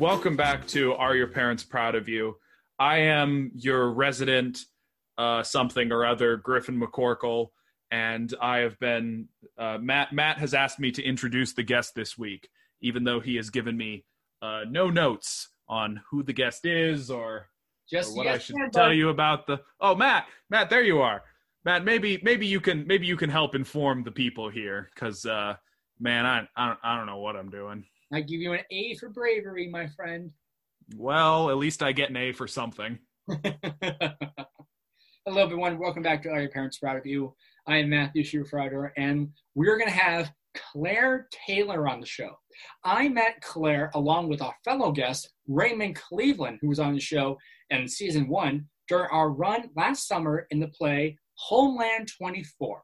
welcome back to Are Your Parents Proud of You? I am your resident uh, something or other, Griffin McCorkle, and I have been uh, Matt. Matt has asked me to introduce the guest this week, even though he has given me uh, no notes on who the guest is or, Just or what yes, I should tell you about the. Oh, Matt, Matt, there you are. Matt, maybe maybe you can maybe you can help inform the people here, because uh, man, I I don't, I don't know what I'm doing. I give you an A for bravery, my friend. Well, at least I get an A for something. Hello, everyone. Welcome back to Are Your Parents Proud of You? I am Matthew Schufrider, and we're going to have Claire Taylor on the show. I met Claire along with our fellow guest, Raymond Cleveland, who was on the show in season one during our run last summer in the play Homeland 24.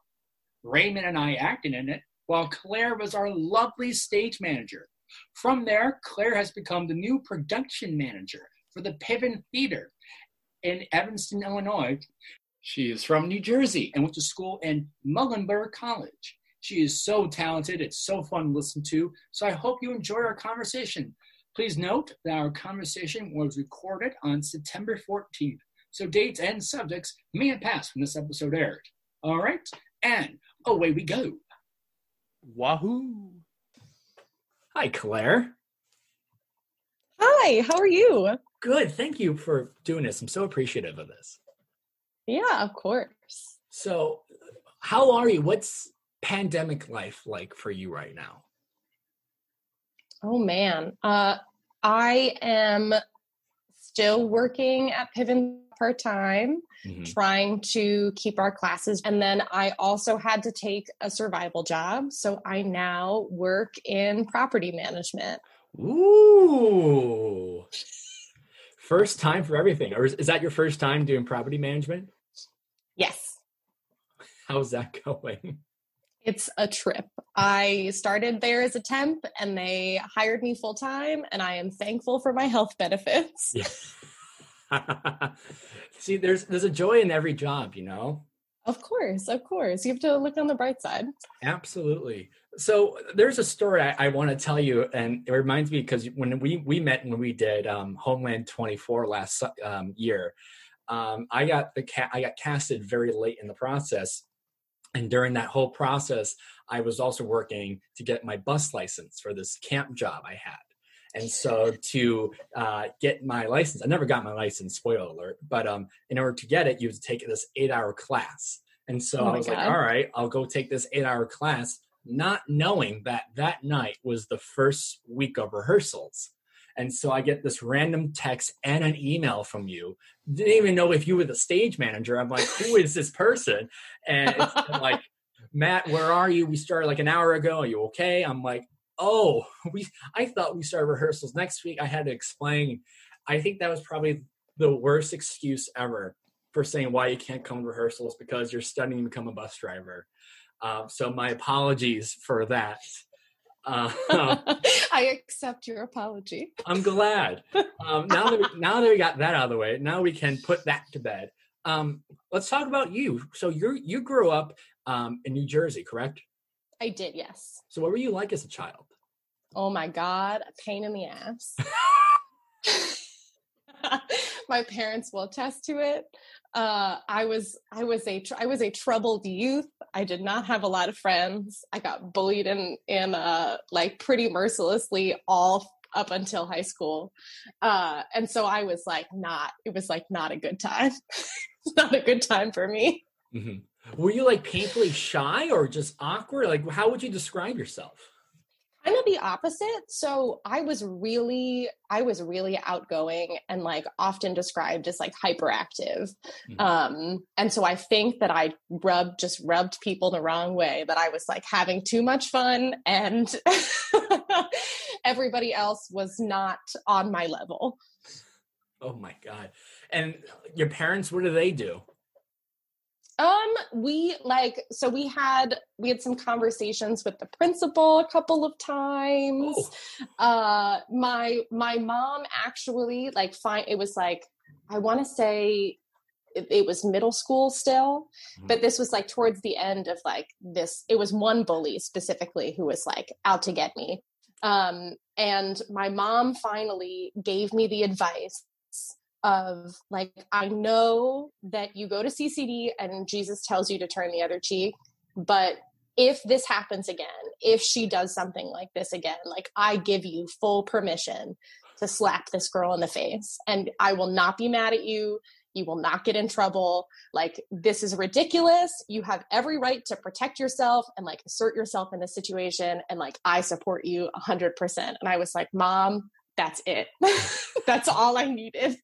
Raymond and I acted in it, while Claire was our lovely stage manager. From there, Claire has become the new production manager for the Piven Theater in Evanston, Illinois. She is from New Jersey and went to school in Muhlenberg College. She is so talented, it's so fun to listen to. So I hope you enjoy our conversation. Please note that our conversation was recorded on September 14th, so dates and subjects may have passed when this episode aired. All right, and away we go. Wahoo! Hi, Claire. Hi, how are you? Good. Thank you for doing this. I'm so appreciative of this. Yeah, of course. So, how are you? What's pandemic life like for you right now? Oh man. Uh I am still working at Piven part time, Mhm. trying to keep our classes. And then I also had to take a survival job. So I now work in property management. Ooh. First time for everything. Or is, is that your first time doing property management? Yes. How's that going? It's a trip. I started there as a temp and they hired me full time, and I am thankful for my health benefits. Yeah. See, there's there's a joy in every job, you know? Of course, of course. You have to look on the bright side. Absolutely. So there's a story I, I want to tell you, and it reminds me because when we we met when we did um, Homeland 24 last um, year, um, I got the ca- I got casted very late in the process, and during that whole process, I was also working to get my bus license for this camp job I had. And so to uh, get my license, I never got my license. Spoiler alert! But um, in order to get it, you have to take this eight-hour class. And so Oh I was like, all right, I'll go take this eight-hour class, not knowing that that night was the first week of rehearsals. And so I get this random text and an email from you. Didn't even know if you were the stage manager. I'm like, who is this person? And it's like, Matt, where are you? We started like an hour ago. Are you okay? I'm like, oh, we. I thought we started rehearsals next week. I had to explain. I think that was probably the worst excuse ever for saying why you can't come to rehearsals because you're studying to become a bus driver. Uh, so my apologies for that. Uh, I accept your apology. I'm glad. Um, now that we, now that we got that out of the way, now we can put that to bed. Um, let's talk about you. So you you grew up um, in New Jersey, correct? I did, yes. So what were you like as a child? Oh my God, a pain in the ass. my parents will attest to it. Uh, I was I was a tr- I was a troubled youth. I did not have a lot of friends. I got bullied in in uh, like pretty mercilessly all up until high school, uh, and so I was like not. It was like not a good time. not a good time for me. Mhm. Were you like painfully shy or just awkward? Like how would you describe yourself? kind of the opposite so i was really i was really outgoing and like often described as like hyperactive Mhm. um and so i think that i rubbed just rubbed people the wrong way that i was like having too much fun and everybody else was not on my level Oh my god! And your parents, what do they do? Um, we like so we had we had some conversations with the principal a couple of times. Oh, Uh my my mom actually like fine it was like I want to say it, it was middle school still, Mhm. but this was like towards the end of like this it was one bully specifically who was like out to get me. Um, and my mom finally gave me the advice of like, I know that you go to CCD and Jesus tells you to turn the other cheek, but if this happens again, if she does something like this again, like I give you full permission to slap this girl in the face and I will not be mad at you. You will not get in trouble. Like, this is ridiculous. You have every right to protect yourself and like assert yourself in this situation. And like, I support you 100%. And I was like, Mom, that's it. that's all I needed.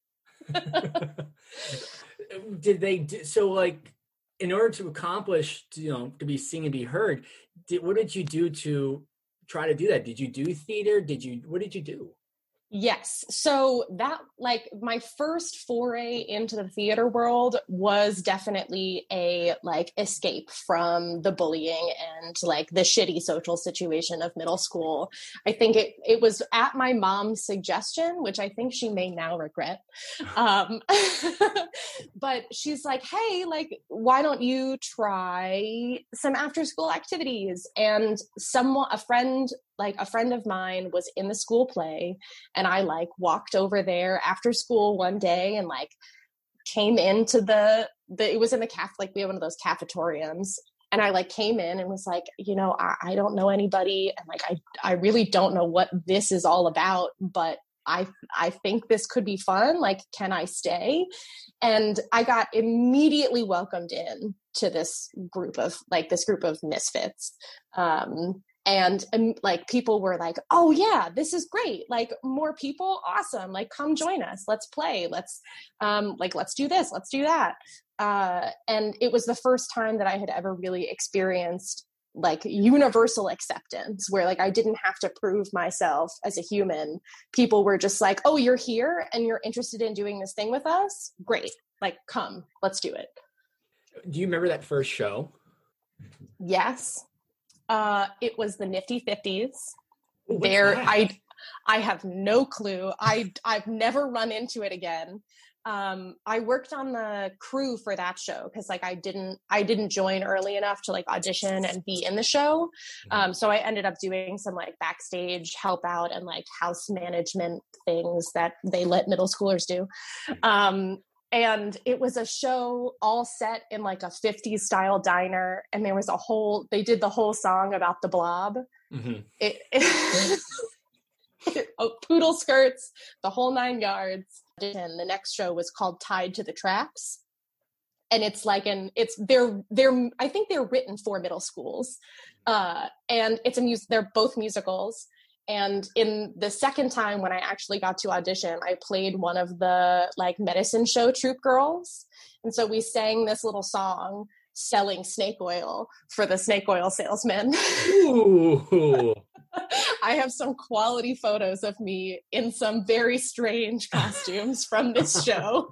did they, do, so like, in order to accomplish, you know, to be seen and be heard, did, what did you do to try to do that? Did you do theater? Did you, what did you do? Yes. So that like my first foray into the theater world was definitely a like escape from the bullying and like the shitty social situation of middle school. I think it it was at my mom's suggestion, which I think she may now regret. Um but she's like, "Hey, like why don't you try some after school activities?" And someone a friend like a friend of mine was in the school play and i like walked over there after school one day and like came into the the it was in the cafe like we have one of those cafetoriums and i like came in and was like you know I, I don't know anybody and like i i really don't know what this is all about but I I think this could be fun. Like, can I stay? And I got immediately welcomed in to this group of like this group of misfits. Um, and, and like people were like oh yeah this is great like more people awesome like come join us let's play let's um like let's do this let's do that. Uh and it was the first time that i had ever really experienced like universal acceptance where like i didn't have to prove myself as a human. People were just like oh you're here and you're interested in doing this thing with us? Great like come let's do it. Do you remember that first show? Yes uh, it was the Nifty Fifties. There, I I have no clue. I I've never run into it again. Um, I worked on the crew for that show because like I didn't I didn't join early enough to like audition and be in the show. Mm-hmm. Um, so I ended up doing some like backstage help out and like house management things that they let middle schoolers do. Um, and it was a show all set in like a 50s style diner and there was a whole they did the whole song about the blob. Mm-hmm. it, it, oh, poodle skirts the whole nine yards. And the next show was called tied to the tracks and it's like an it's they're they're i think they're written for middle schools. Uh and it's a music they're both musicals and in the second time when i actually got to audition i played one of the like medicine show troop girls. And so we sang this little song selling snake oil for the snake oil salesman I have some quality photos of me in some very strange costumes from this show.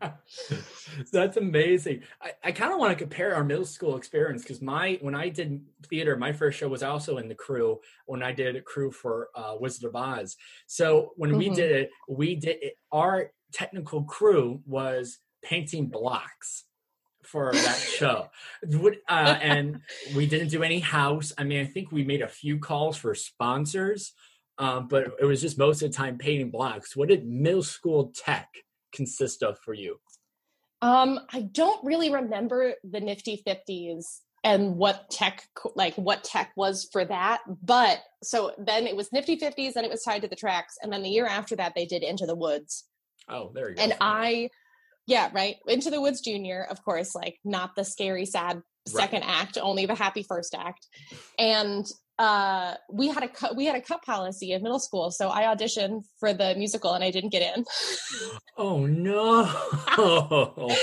That's amazing. I, I kind of want to compare our middle school experience because my when I did theater, my first show was also in the crew when I did a crew for uh, Wizard of Oz. So when mm-hmm. we did it, we did it, our technical crew was painting blocks for that show. Uh, and we didn't do any house. I mean, I think we made a few calls for sponsors, um, but it was just most of the time painting blocks. What did middle school tech consist of for you? Um, I don't really remember the nifty 50s and what tech like what tech was for that but so then it was nifty 50s and it was tied to the tracks and then the year after that they did into the woods oh there you go and i yeah, right. Into the Woods Junior, of course, like not the scary, sad second right. act, only the happy first act. And uh we had a cut we had a cut policy in middle school so i auditioned for the musical and i didn't get in. Oh no.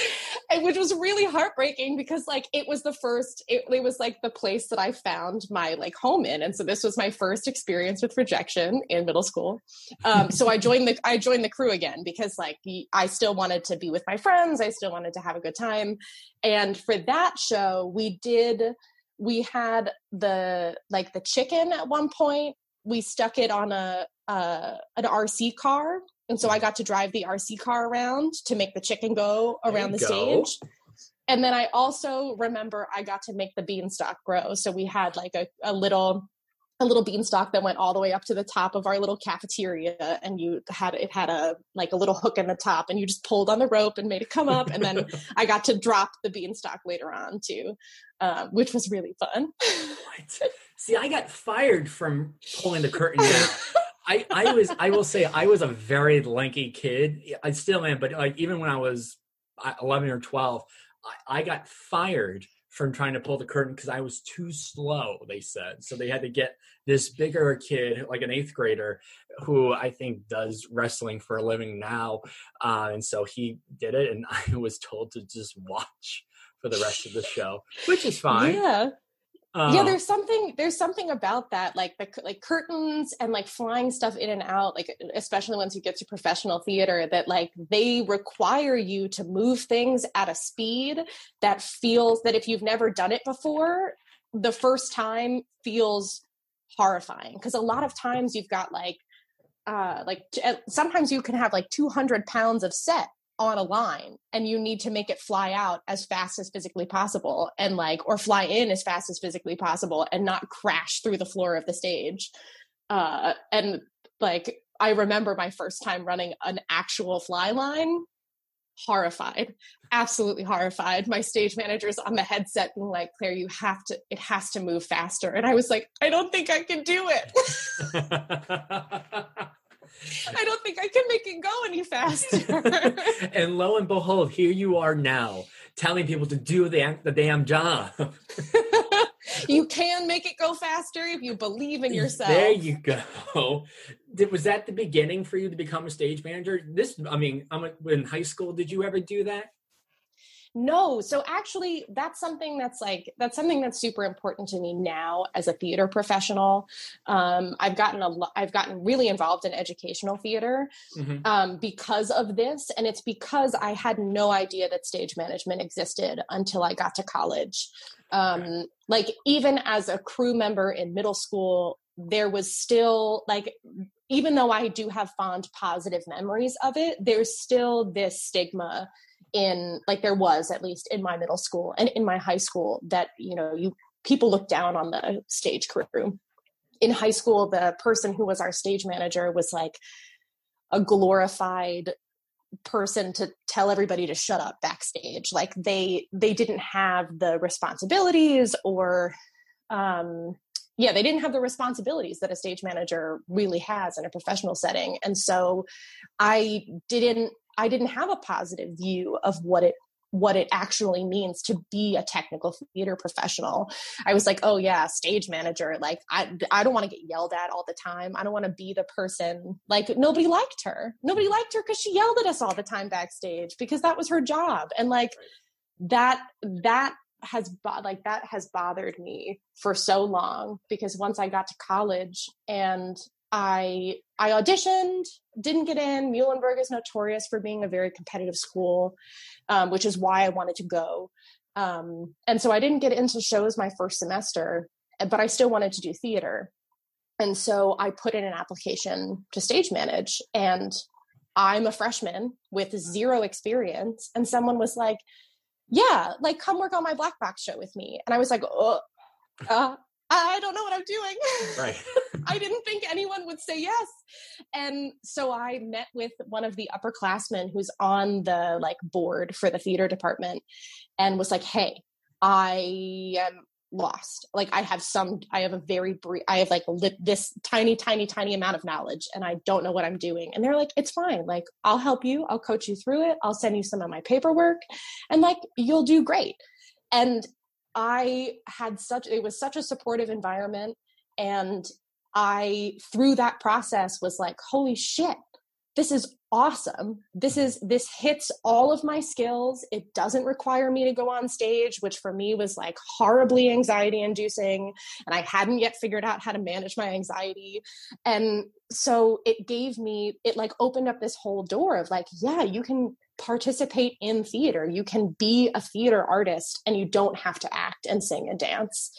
Which was really heartbreaking because like it was the first it, it was like the place that i found my like home in and so this was my first experience with rejection in middle school. Um so i joined the i joined the crew again because like i still wanted to be with my friends i still wanted to have a good time. And for that show we did we had the like the chicken at one point we stuck it on a uh, an rc car and so i got to drive the rc car around to make the chicken go around the go. stage and then i also remember i got to make the beanstalk grow so we had like a, a little a little beanstalk that went all the way up to the top of our little cafeteria and you had it had a like a little hook in the top and you just pulled on the rope and made it come up and then i got to drop the beanstalk later on too uh, which was really fun what? see i got fired from pulling the curtain down I, I was I will say I was a very lanky kid. I still am, but like even when I was uh, 11 or 12, I, I got fired from trying to pull the curtain because I was too slow, they said. So they had to get this bigger kid, like an eighth grader, who I think does wrestling for a living now. Uh, and so he did it, and I was told to just watch for the rest of the show, which is fine. Yeah yeah um, there's something there's something about that like the like curtains and like flying stuff in and out like especially once you get to professional theater that like they require you to move things at a speed that feels that if you've never done it before the first time feels horrifying. Because a lot of times you've got like uh like sometimes you can have like 200 pounds of set on a line and you need to make it fly out as fast as physically possible and like or fly in as fast as physically possible and not crash through the floor of the stage. Uh and like i remember my first time running an actual fly line horrified absolutely horrified. My stage managers on the headset being like claire you have to it has to move faster. And i was like i don't think i can do it I don't think I can make it go any faster. and lo and behold, here you are now telling people to do the, the damn job. you can make it go faster if you believe in yourself. There you go. Did, was that the beginning for you to become a stage manager? This, I mean, I'm in high school. Did you ever do that? No, so actually that's something that's like that's something that's super important to me now as a theater professional. Um, I've gotten a lo- I've gotten really involved in educational theater mm-hmm. um, because of this, and it's because I had no idea that stage management existed until I got to college. Um, like even as a crew member in middle school, there was still like even though I do have fond positive memories of it, there's still this stigma in like there was at least in my middle school and in my high school that you know you people look down on the stage crew. In high school the person who was our stage manager was like a glorified person to tell everybody to shut up backstage. Like they they didn't have the responsibilities or um yeah they didn't have the responsibilities that a stage manager really has in a professional setting. And so i didn't I didn't have a positive view of what it what it actually means to be a technical theater professional. I was like, oh yeah, stage manager. Like I I don't want to get yelled at all the time. I don't want to be the person like nobody liked her. Nobody liked her cuz she yelled at us all the time backstage because that was her job. And like that that has bo- like that has bothered me for so long because once I got to college and I I auditioned, didn't get in. Muhlenberg is notorious for being a very competitive school, um, which is why I wanted to go. Um, and so I didn't get into shows my first semester, but I still wanted to do theater. And so I put in an application to stage manage, and I'm a freshman with zero experience. And someone was like, "Yeah, like come work on my black box show with me." And I was like, "Oh." Uh, I don't know what I'm doing. Right. I didn't think anyone would say yes. And so I met with one of the upperclassmen who's on the like board for the theater department and was like, "Hey, I am lost. Like I have some I have a very brief I have like li- this tiny tiny tiny amount of knowledge and I don't know what I'm doing." And they're like, "It's fine. Like I'll help you. I'll coach you through it. I'll send you some of my paperwork and like you'll do great." And I had such it was such a supportive environment and I through that process was like holy shit this is awesome. This is this hits all of my skills. It doesn't require me to go on stage which for me was like horribly anxiety inducing and i hadn't yet figured out how to manage my anxiety. And so it gave me it like opened up this whole door of like yeah you can participate in theater. You can be a theater artist and you don't have to act and sing and dance.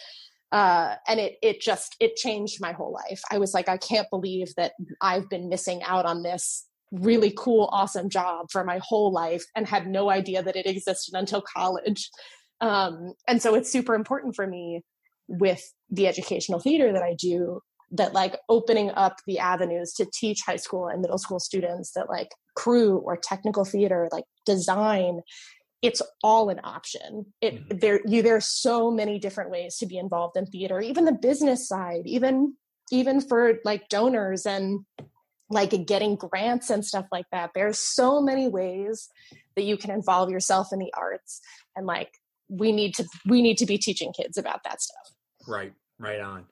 Uh, and it it just it changed my whole life. I was like, I can't believe that I've been missing out on this really cool, awesome job for my whole life and had no idea that it existed until college. Um, and so it's super important for me with the educational theater that I do that like opening up the avenues to teach high school and middle school students that like crew or technical theater like design it's all an option. It mm-hmm. there you there's so many different ways to be involved in theater even the business side even even for like donors and like getting grants and stuff like that. There's so many ways that you can involve yourself in the arts and like we need to we need to be teaching kids about that stuff. Right right on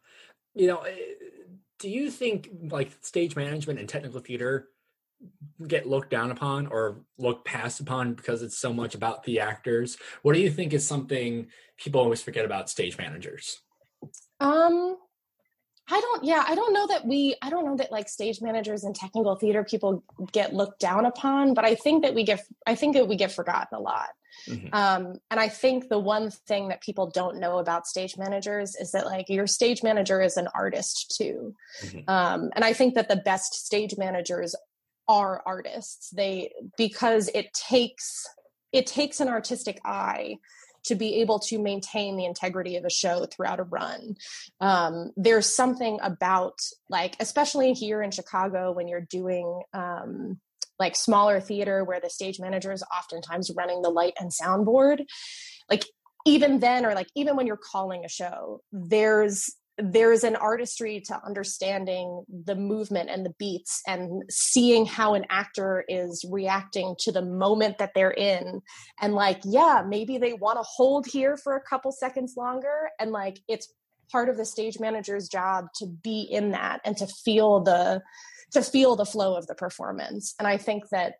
you know eh, do you think like stage management and technical theater get looked down upon or looked past upon because it's so much about the actors? What do you think is something people always forget about stage managers? Um I don't, yeah, I don't know that we, I don't know that like stage managers and technical theater people get looked down upon, but I think that we get, I think that we get forgotten a lot. Mm-hmm. Um, and I think the one thing that people don't know about stage managers is that like your stage manager is an artist too. Mm-hmm. Um, and I think that the best stage managers are artists. They, because it takes, it takes an artistic eye to be able to maintain the integrity of a show throughout a run. Um, there's something about like, especially here in Chicago, when you're doing um, like smaller theater where the stage manager is oftentimes running the light and soundboard, like even then, or like even when you're calling a show, there's there's an artistry to understanding the movement and the beats and seeing how an actor is reacting to the moment that they're in. And like yeah maybe they want to hold here for a couple seconds longer. And like it's part of the stage manager's job to be in that and to feel the to feel the flow of the performance. And i think that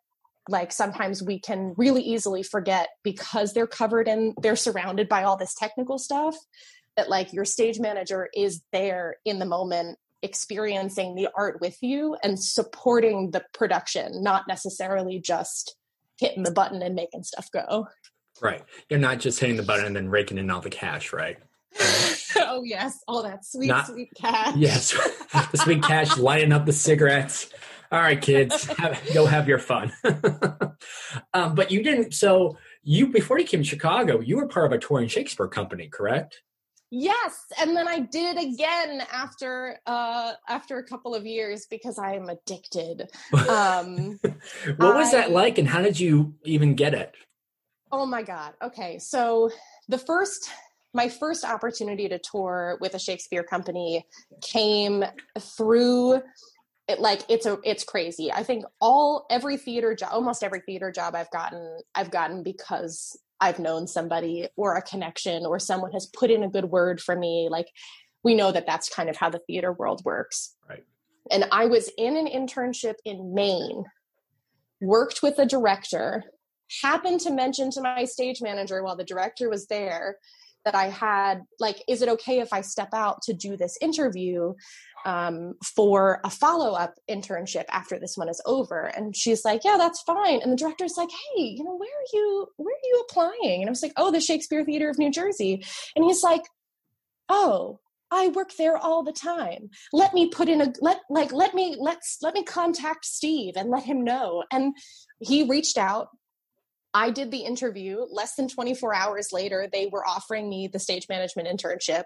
like sometimes we can really easily forget because they're covered and they're surrounded by all this technical stuff that like your stage manager is there in the moment experiencing the art with you and supporting the production not necessarily just hitting the button and making stuff go. Right. You're not just hitting the button and then raking in all the cash right? Oh yes. All that sweet not, sweet cash. Yes. The sweet cash lighting up the cigarettes. All right kids. Have, go have your fun. Um, but you didn't so you before you came to chicago you were part of a touring shakespeare company correct Yes, and then I did again after uh after a couple of years because I am addicted. Um What was I, that like and how did you even get it? Oh my god. Okay. So the first my first opportunity to tour with a Shakespeare company came through it like it's a it's crazy. I think all every theater job almost every theater job I've gotten I've gotten because I've known somebody or a connection or someone has put in a good word for me. Like we know that that's kind of how the theater world works. Right. And I was in an internship in Maine, worked with a director, happened to mention to my stage manager while the director was there that I had, like, is it okay if I step out to do this interview um, for a follow up internship after this one is over? And she's like, yeah, that's fine. And the director's like, hey, you know, where are you, where are you applying? And I was like, oh, the Shakespeare Theater of New Jersey. And he's like, oh, I work there all the time. Let me put in a let like let me let's let me contact Steve and let him know. And he reached out I did the interview. Less than 24 hours later, they were offering me the stage management internship.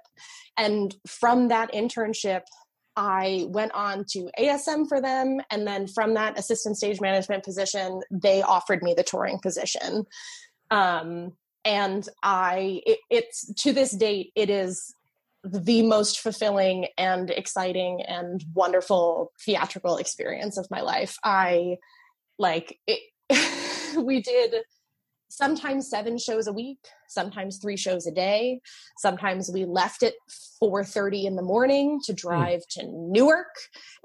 And from that internship, I went on to ASM for them. And then from that assistant stage management position, they offered me the touring position. Um, and I, it, it's to this date, it is the most fulfilling and exciting and wonderful theatrical experience of my life. I like it. we did sometimes seven shows a week sometimes three shows a day sometimes we left at 4.30 in the morning to hmm. drive mm. to newark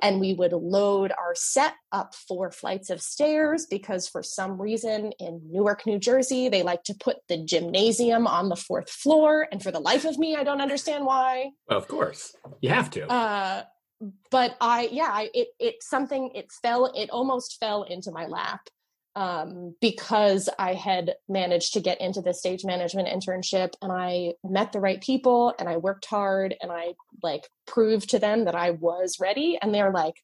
and we would load our set up four flights of stairs because for some reason in newark new jersey they like to put the gymnasium on the fourth floor and for the life of me i don't understand why of course you have to uh, but i yeah I, it it something it fell it almost fell into my lap um, because I had managed to get into the stage management internship and I met the right people and I worked hard and I like proved to them that I was ready. And they're like,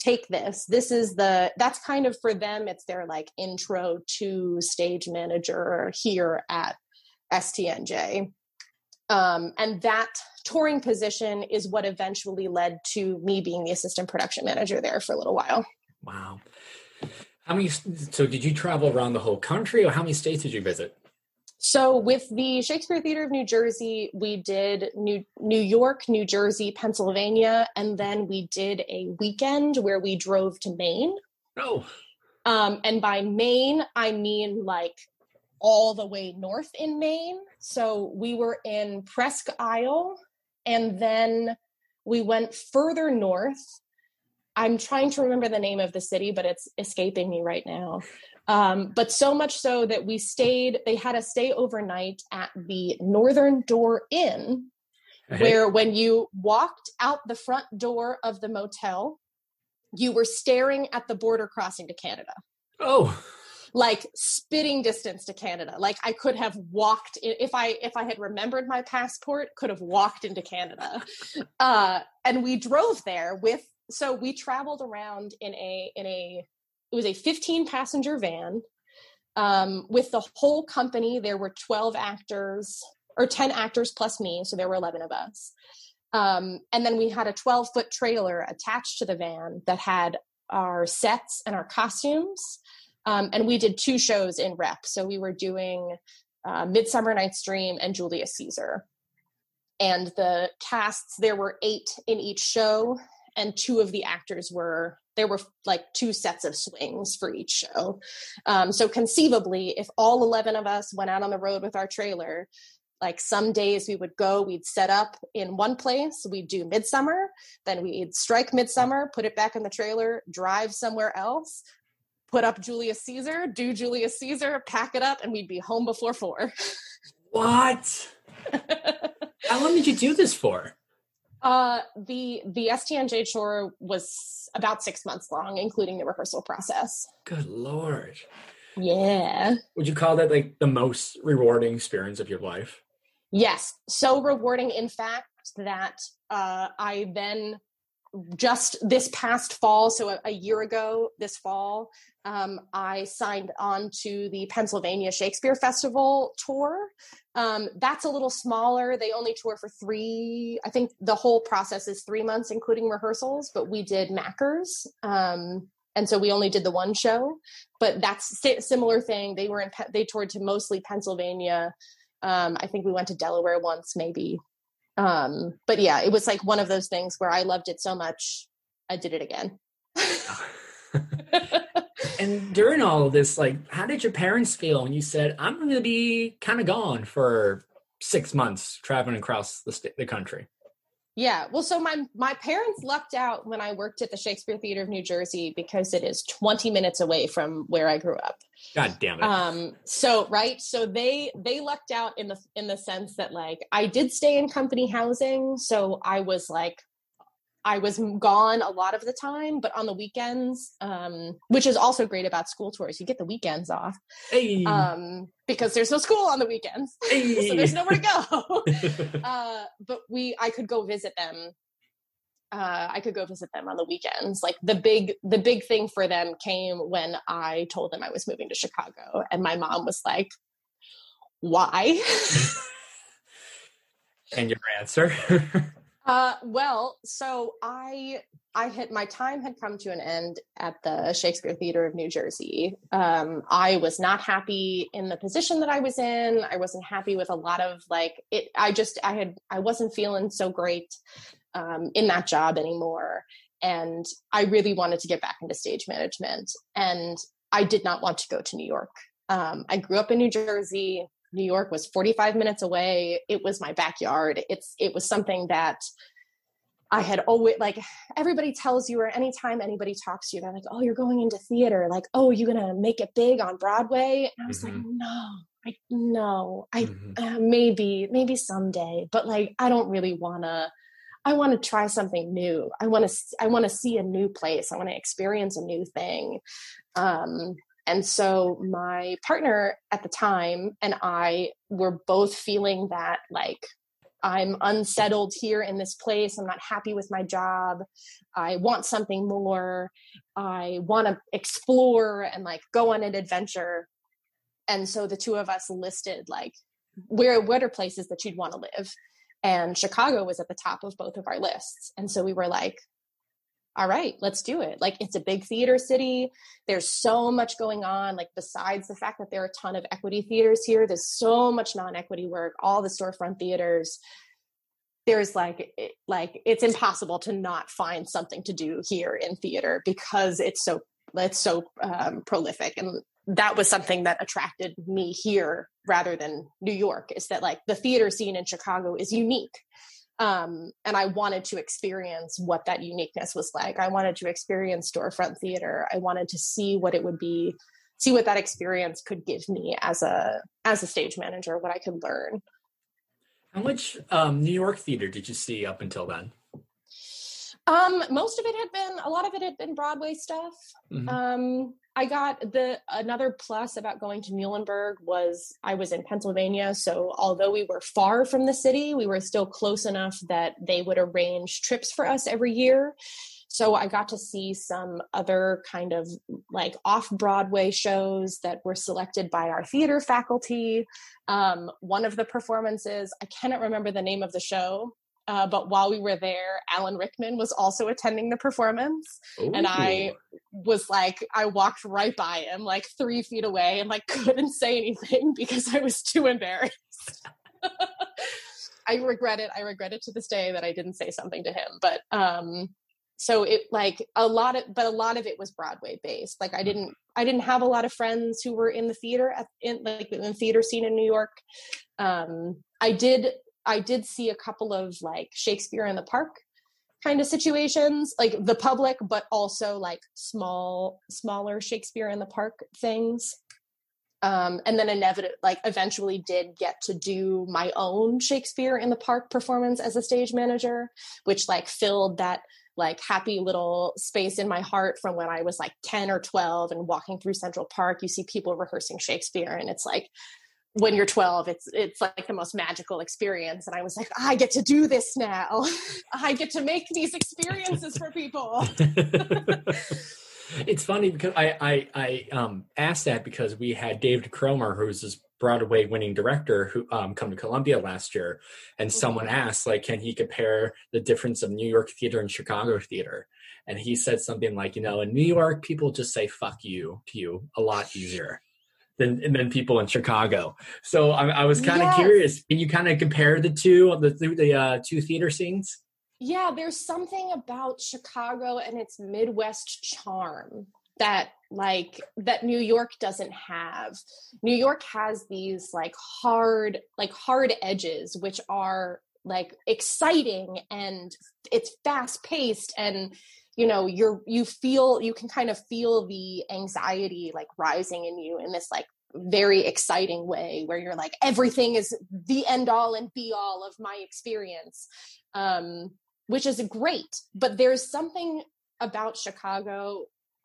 take this. This is the, that's kind of for them, it's their like intro to stage manager here at STNJ. Um, and that touring position is what eventually led to me being the assistant production manager there for a little while. Wow. How many? So, did you travel around the whole country, or how many states did you visit? So, with the Shakespeare Theater of New Jersey, we did New New York, New Jersey, Pennsylvania, and then we did a weekend where we drove to Maine. Oh. Um, and by Maine, I mean like all the way north in Maine. So we were in Presque Isle, and then we went further north. I'm trying to remember the name of the city, but it's escaping me right now. Um, but so much so that we stayed, they had us stay overnight at the Northern Door Inn, where when you walked out the front door of the motel, you were staring at the border crossing to Canada. Oh like spitting distance to Canada. Like I could have walked if I if I had remembered my passport, could have walked into Canada. Uh, and we drove there with so we traveled around in a in a it was a 15 passenger van um, with the whole company. There were 12 actors or 10 actors plus me, so there were 11 of us. Um, and then we had a 12 foot trailer attached to the van that had our sets and our costumes um, and we did two shows in rep. So we were doing uh, Midsummer Night's Dream and Julius Caesar. And the casts, there were eight in each show, and two of the actors were there were like two sets of swings for each show. Um, so conceivably, if all 11 of us went out on the road with our trailer, like some days we would go, we'd set up in one place, we'd do midsummer, then we'd strike midsummer, put it back in the trailer, drive somewhere else, put up Julius Caesar, do Julius Caesar, pack it up, and we'd be home before four. What? How long did you do this for? Uh, the the STNJ tour was about six months long, including the rehearsal process. Good lord. Yeah. Would you call that like the most rewarding experience of your life? Yes, so rewarding. In fact, that uh, I then just this past fall, so a, a year ago, this fall, um, I signed on to the Pennsylvania Shakespeare Festival tour. Um, that's a little smaller. They only tour for three, I think the whole process is three months, including rehearsals, but we did Mackers. Um, and so we only did the one show, but that's a similar thing. They were in, they toured to mostly Pennsylvania. Um, I think we went to Delaware once, maybe. Um, but yeah, it was like one of those things where I loved it so much, I did it again. and during all of this, like, how did your parents feel when you said, "I'm going to be kind of gone for six months, traveling across the st- the country"? Yeah, well, so my my parents lucked out when I worked at the Shakespeare Theater of New Jersey because it is 20 minutes away from where I grew up. God damn it. Um, so right, so they they lucked out in the in the sense that like I did stay in company housing, so I was like I was gone a lot of the time, but on the weekends, um, which is also great about school tours, you get the weekends off hey. um, because there's no school on the weekends, hey. so there's nowhere to go. uh, but we, I could go visit them. Uh, I could go visit them on the weekends. Like the big, the big thing for them came when I told them I was moving to Chicago, and my mom was like, "Why?" and your answer. Uh, well, so I I had my time had come to an end at the Shakespeare Theater of New Jersey. Um, I was not happy in the position that I was in. I wasn't happy with a lot of like it. I just I had I wasn't feeling so great um, in that job anymore, and I really wanted to get back into stage management. And I did not want to go to New York. Um, I grew up in New Jersey. New York was 45 minutes away. It was my backyard. It's it was something that I had always like everybody tells you or anytime anybody talks to you, they're like, Oh, you're going into theater, like, oh, you're gonna make it big on Broadway. And I was mm-hmm. like, No, I no, I mm-hmm. uh, maybe, maybe someday, but like I don't really wanna I want to try something new. I want to I want to see a new place. I want to experience a new thing. Um, and so my partner at the time and I were both feeling that like I'm unsettled here in this place. I'm not happy with my job. I want something more. I want to explore and like go on an adventure. And so the two of us listed like where what are places that you'd want to live and chicago was at the top of both of our lists and so we were like all right let's do it. Like it's a big theater city. There's so much going on. Like besides the fact that there are a ton of equity theaters here there's so much non-equity work all the storefront theaters. There's like it, like it's impossible to not find something to do here in theater because it's so it's so um, prolific. And that was something that attracted me here rather than New York is that like the theater scene in Chicago is unique. Um, and I wanted to experience what that uniqueness was like. I wanted to experience storefront theater. I wanted to see what it would be, see what that experience could give me as a as a stage manager, what I could learn. How much um, New York theater did you see up until then? Um, most of it had been a lot of it had been Broadway stuff. Mm-hmm. Um, I got the another plus about going to Muhlenberg was I was in Pennsylvania, so although we were far from the city, we were still close enough that they would arrange trips for us every year. So I got to see some other kind of like off Broadway shows that were selected by our theater faculty. Um, one of the performances, I cannot remember the name of the show, uh, but while we were there, Alan Rickman was also attending the performance. Ooh. And I was like, I walked right by him, like three feet away, and like couldn't say anything because I was too embarrassed. I regret it. I regret it to this day that I didn't say something to him. But um, so it like a lot of, but a lot of it was Broadway based. Like I didn't, I didn't have a lot of friends who were in the theater at, in like in the theater scene in New York. Um, I did I did see a couple of like Shakespeare in the Park kind of situations, like the public, but also like small, smaller Shakespeare in the Park things. Um, and then inevitably, like eventually did get to do my own Shakespeare in the Park performance as a stage manager, which like filled that like happy little space in my heart from when I was like 10 or 12 and walking through Central Park. You see people rehearsing Shakespeare, and it's like when you're 12 it's it's like the most magical experience and i was like i get to do this now. I get to make these experiences for people. It's funny because i i i um asked that because we had david cromer who's this broadway winning director who um come to columbia last year and mm-hmm. someone asked like can he compare the difference of new york theater and chicago theater? And he said something like you know in new york people just say fuck you to you a lot easier than than people in Chicago. So I, I was kind of yes. curious. Can you kind of compare the two the the uh, two theater scenes? Yeah, there's something about Chicago and its Midwest charm that like that New York doesn't have. New York has these like hard like hard edges which are like exciting and it's fast paced and you know you're you feel you can kind of feel the anxiety like rising in you in this like very exciting way where you're like everything is the end all and be all of my experience um which is great but there's something about chicago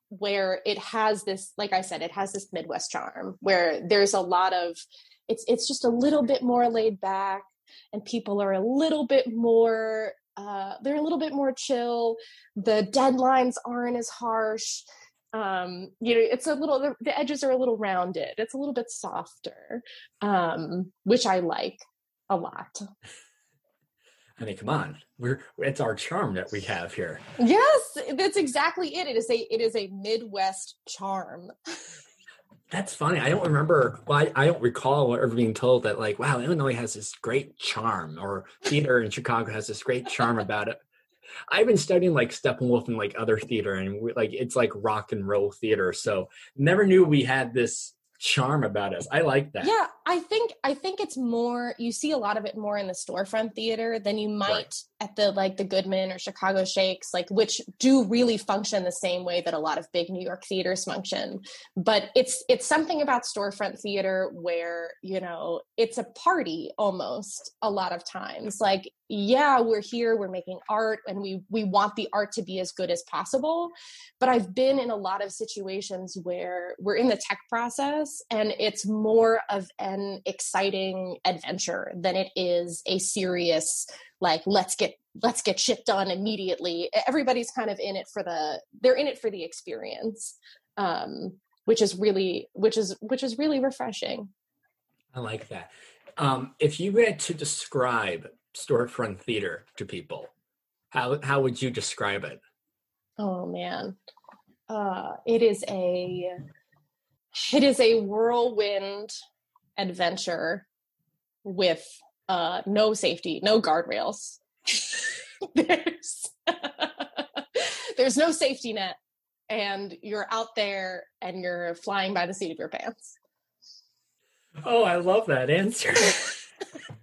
where it has this like i said it has this midwest charm where there's a lot of it's it's just a little bit more laid back and people are a little bit more uh, they're a little bit more chill. The deadlines aren't as harsh. Um, you know, it's a little the, the, edges are a little rounded. It's a little bit softer, um, which I like a lot. I mean, come on, we're it's our charm that we have here. Yes, that's exactly it. It is a it is a Midwest charm. That's funny. I don't remember. Well, I, I, don't recall ever being told that, like, wow, Illinois has this great charm, or theater in Chicago has this great charm about it. I've been studying like Steppenwolf and like other theater, and we, like it's like rock and roll theater. So never knew we had this charm about us. I like that. Yeah, I think I think it's more you see a lot of it more in the storefront theater than you might right. at the like the Goodman or Chicago Shakes, like which do really function the same way that a lot of big New York theaters function. But it's it's something about storefront theater where, you know, it's a party almost a lot of times. Like yeah we're here we're making art and we we want the art to be as good as possible. But i've been in a lot of situations where we're in the tech process and it's more of an exciting adventure than it is a serious like let's get let's get shit done immediately. Everybody's kind of in it for the they're in it for the experience um which is really which is which is really refreshing. I like that. Um, if you had to describe storefront theater to people, how how would you describe it? Oh man, uh, it is a it is a whirlwind adventure with uh, no safety, no guardrails. there's there's no safety net, and you're out there and you're flying by the seat of your pants. Oh, I love that answer.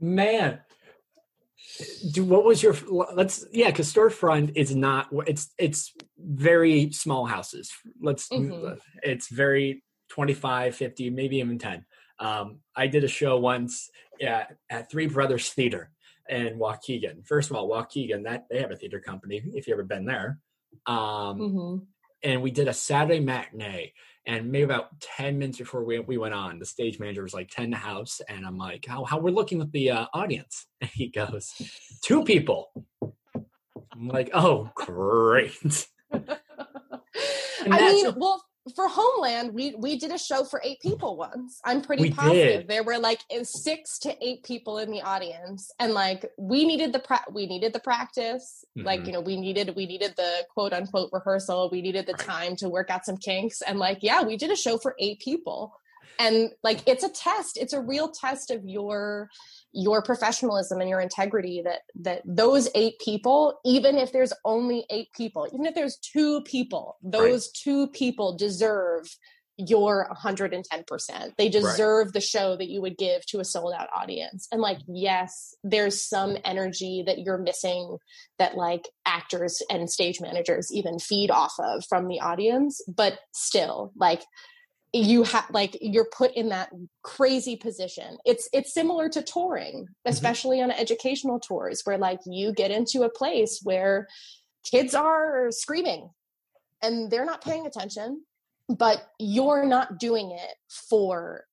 Man, do what was your let's yeah because storefront is not it's it's very small houses let's mm-hmm. it's very 25 50 maybe even 10 um, i did a show once yeah, at three brothers theater in waukegan first of all waukegan that they have a theater company if you ever been there um, mm-hmm. And we did a saturday matinee and maybe about 10 minutes before we, we went on, the stage manager was like 10 to house. And I'm like, how, how we're looking with the uh, audience? And he goes, two people. I'm like, oh, great. I mean, well, for Homeland, we we did a show for eight people once. I'm pretty we positive did. there were like six to eight people in the audience, and like we needed the pra- we needed the practice. Mm-hmm. Like you know, we needed we needed the quote unquote rehearsal. We needed the right. time to work out some kinks, and like yeah, we did a show for eight people, and like it's a test. It's a real test of your your professionalism and your integrity that that those eight people even if there's only eight people even if there's two people those right. two people deserve your 110% they deserve right. the show that you would give to a sold out audience and like yes there's some energy that you're missing that like actors and stage managers even feed off of from the audience but still like you have like you're put in that crazy position it's it's similar to touring mm-hmm. especially mm-hmm. on educational tours where like you get into a place where kids are screaming and they're not paying attention but you're not doing it for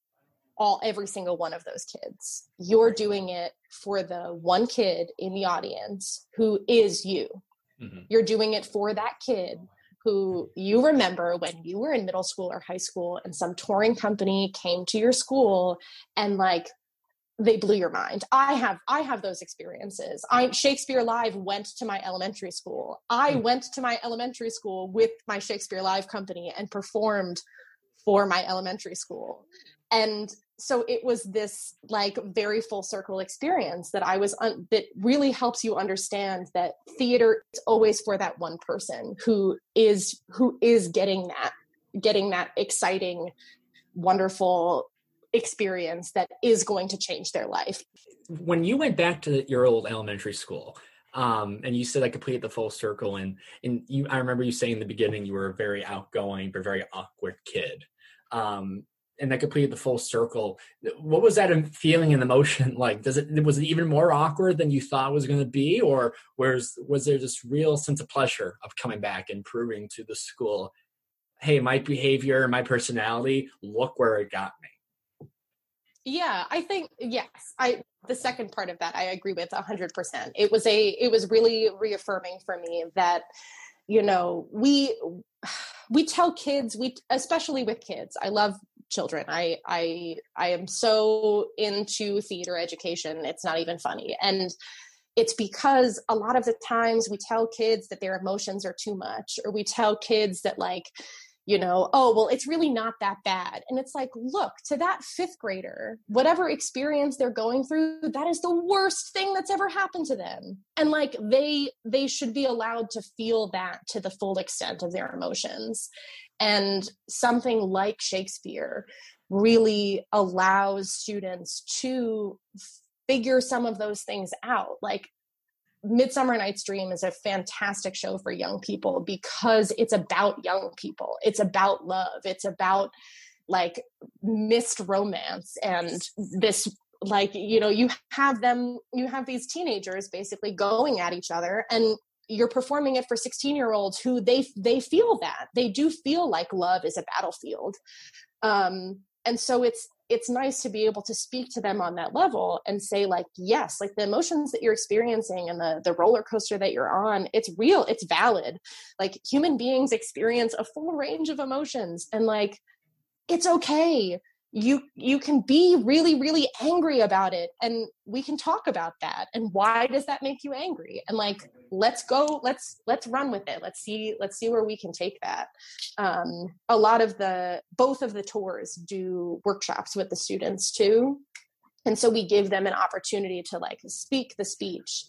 all every single one of those kids you're doing it for the one kid in the audience who is you mm-hmm. you're doing it for that kid who you remember when you were in middle school or high school and some touring company came to your school and like they blew your mind. I have i have those experiences. I shakespeare live went to my elementary school. I mm. went to my elementary school with my shakespeare live company and performed for my elementary school. And so it was this like very full circle experience that i was un- that really helps you understand that theater is always for that one person who is who is getting that getting that exciting wonderful experience that is going to change their life when you went back to your old elementary school um, and you said I completed the full circle, and and you, I remember you saying in the beginning you were a very outgoing but very awkward kid. Um, and that completed the full circle. What was that feeling and emotion like? Does it was it even more awkward than you thought was going to be, or was was there this real sense of pleasure of coming back and proving to the school, hey, my behavior, my personality, look where it got me. Yeah, I think yes. I the second part of that I agree with hundred percent. It was a it was really reaffirming for me that you know we we tell kids we especially with kids i love children. I I I am so into theater education. It's not even funny. And it's because a lot of the times we tell kids that their emotions are too much or we tell kids that like you know, oh, well, it's really not that bad. And it's like, look, to that fifth grader, whatever experience they're going through, that is the worst thing that's ever happened to them. And like they they should be allowed to feel that to the full extent of their emotions. And something like Shakespeare really allows students to figure some of those things out. Like Midsummer Night's Dream is a fantastic show for young people because it's about young people. It's about love. It's about like missed romance and this like you know you have them you have these teenagers basically going at each other and you're performing it for 16 year olds who they they feel that they do feel like love is a battlefield um and so it's it's nice to be able to speak to them on that level and say like yes like the emotions that you're experiencing and the the roller coaster that you're on it's real it's valid. Like human beings experience a full range of emotions and like it's okay you you can be really really angry about it and we can talk about that and why does that make you angry? And like let's go let's let's run with it let's see let's see where we can take that. Um a lot of the both of the tours do workshops with the students too and so we give them an opportunity to like speak the speech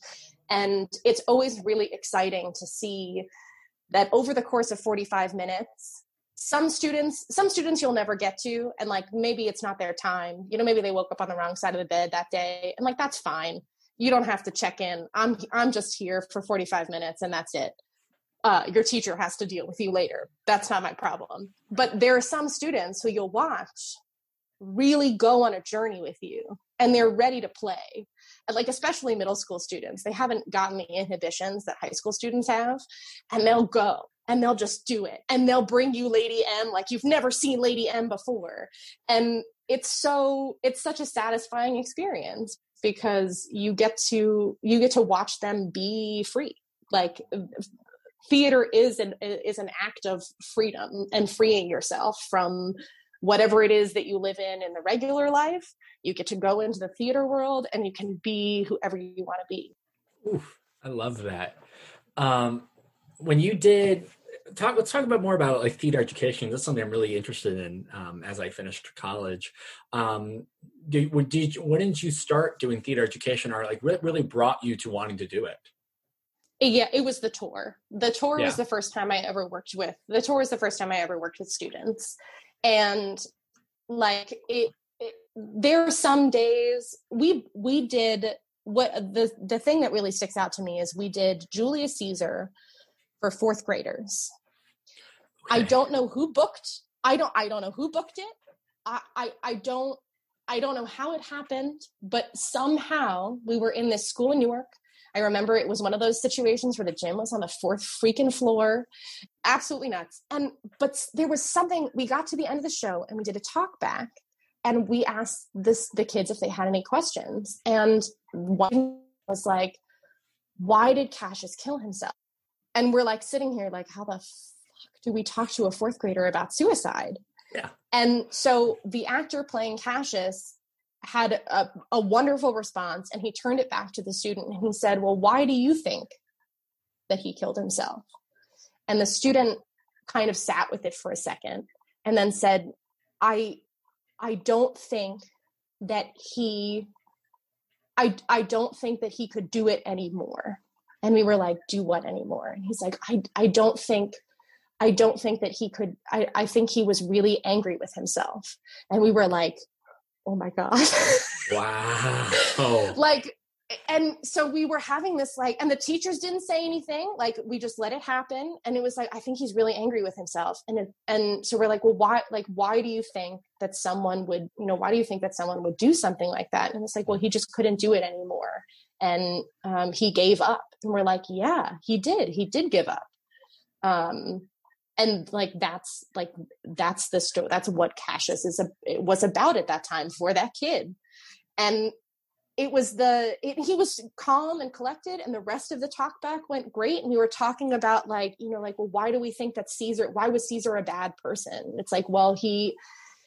and it's always really exciting to see that over the course of 45 minutes some students some students you'll never get to and like maybe it's not their time. You know maybe they woke up on the wrong side of the bed that day and like that's fine. You don't have to check in. I'm i'm just here for 45 minutes and that's it. Uh, your teacher has to deal with you later. That's not my problem. But there are some students who you'll watch really go on a journey with you and they're ready to play. And like especially middle school students they haven't gotten the inhibitions that high school students have and they'll go and they'll just do it. And they'll bring you lady m like you've never seen lady m before. And it's so it's such a satisfying experience because you get to you get to watch them be free. Like theater is an is an act of freedom and freeing yourself from whatever it is that you live in in the regular life. You get to go into the theater world and you can be whoever you want to be. Oof, i love that. Um, when you did talk let's talk about more about like theater education. That's something i'm really interested in um, as i finished college. Um, did, did when did you start doing theater education? Or like what really brought you to wanting to do it? Yeah it was the tour. The tour yeah. was the first time i ever worked with the tour was the first time i ever worked with students. And like it, it there are some days we we did what the the thing that really sticks out to me is we did julius caesar for fourth graders okay. i don't know who booked i don't i don't know who booked it I, I i don't i don't know how it happened but somehow we were in this school in newark I remember it was one of those situations where the gym was on the fourth freaking floor. Absolutely nuts. And but there was something we got to the end of the show and we did a talk back and we asked this the kids if they had any questions. And one was like, why did Cassius kill himself? And we're like sitting here like how the fuck do we talk to a fourth grader about suicide? Yeah. And so the actor playing cassius had a, a wonderful response and he turned it back to the student and he said well why do you think that he killed himself? And the student kind of sat with it for a second and then said i i don't think that he i i don't think that he could do it anymore and we were like do what anymore? And he's like i i don't think i don't think that he could i i think he was really angry with himself. And we were like oh my god. Wow. Like and so we were having this like and the teachers didn't say anything. Like we just let it happen. And it was like i think he's really angry with himself. And it, and so we're like well why like why do you think that someone would you know why do you think that someone would do something like that? And it's like well he just couldn't do it anymore. And um, he gave up and we're like yeah he did he did give up. Um, and like that's like that's the story that's what cassius is a, was about at that time for that kid. And it was the it, he was calm and collected and the rest of the talk back went great and we were talking about like you know like well why do we think that caesar why was caesar a bad person? It's like well he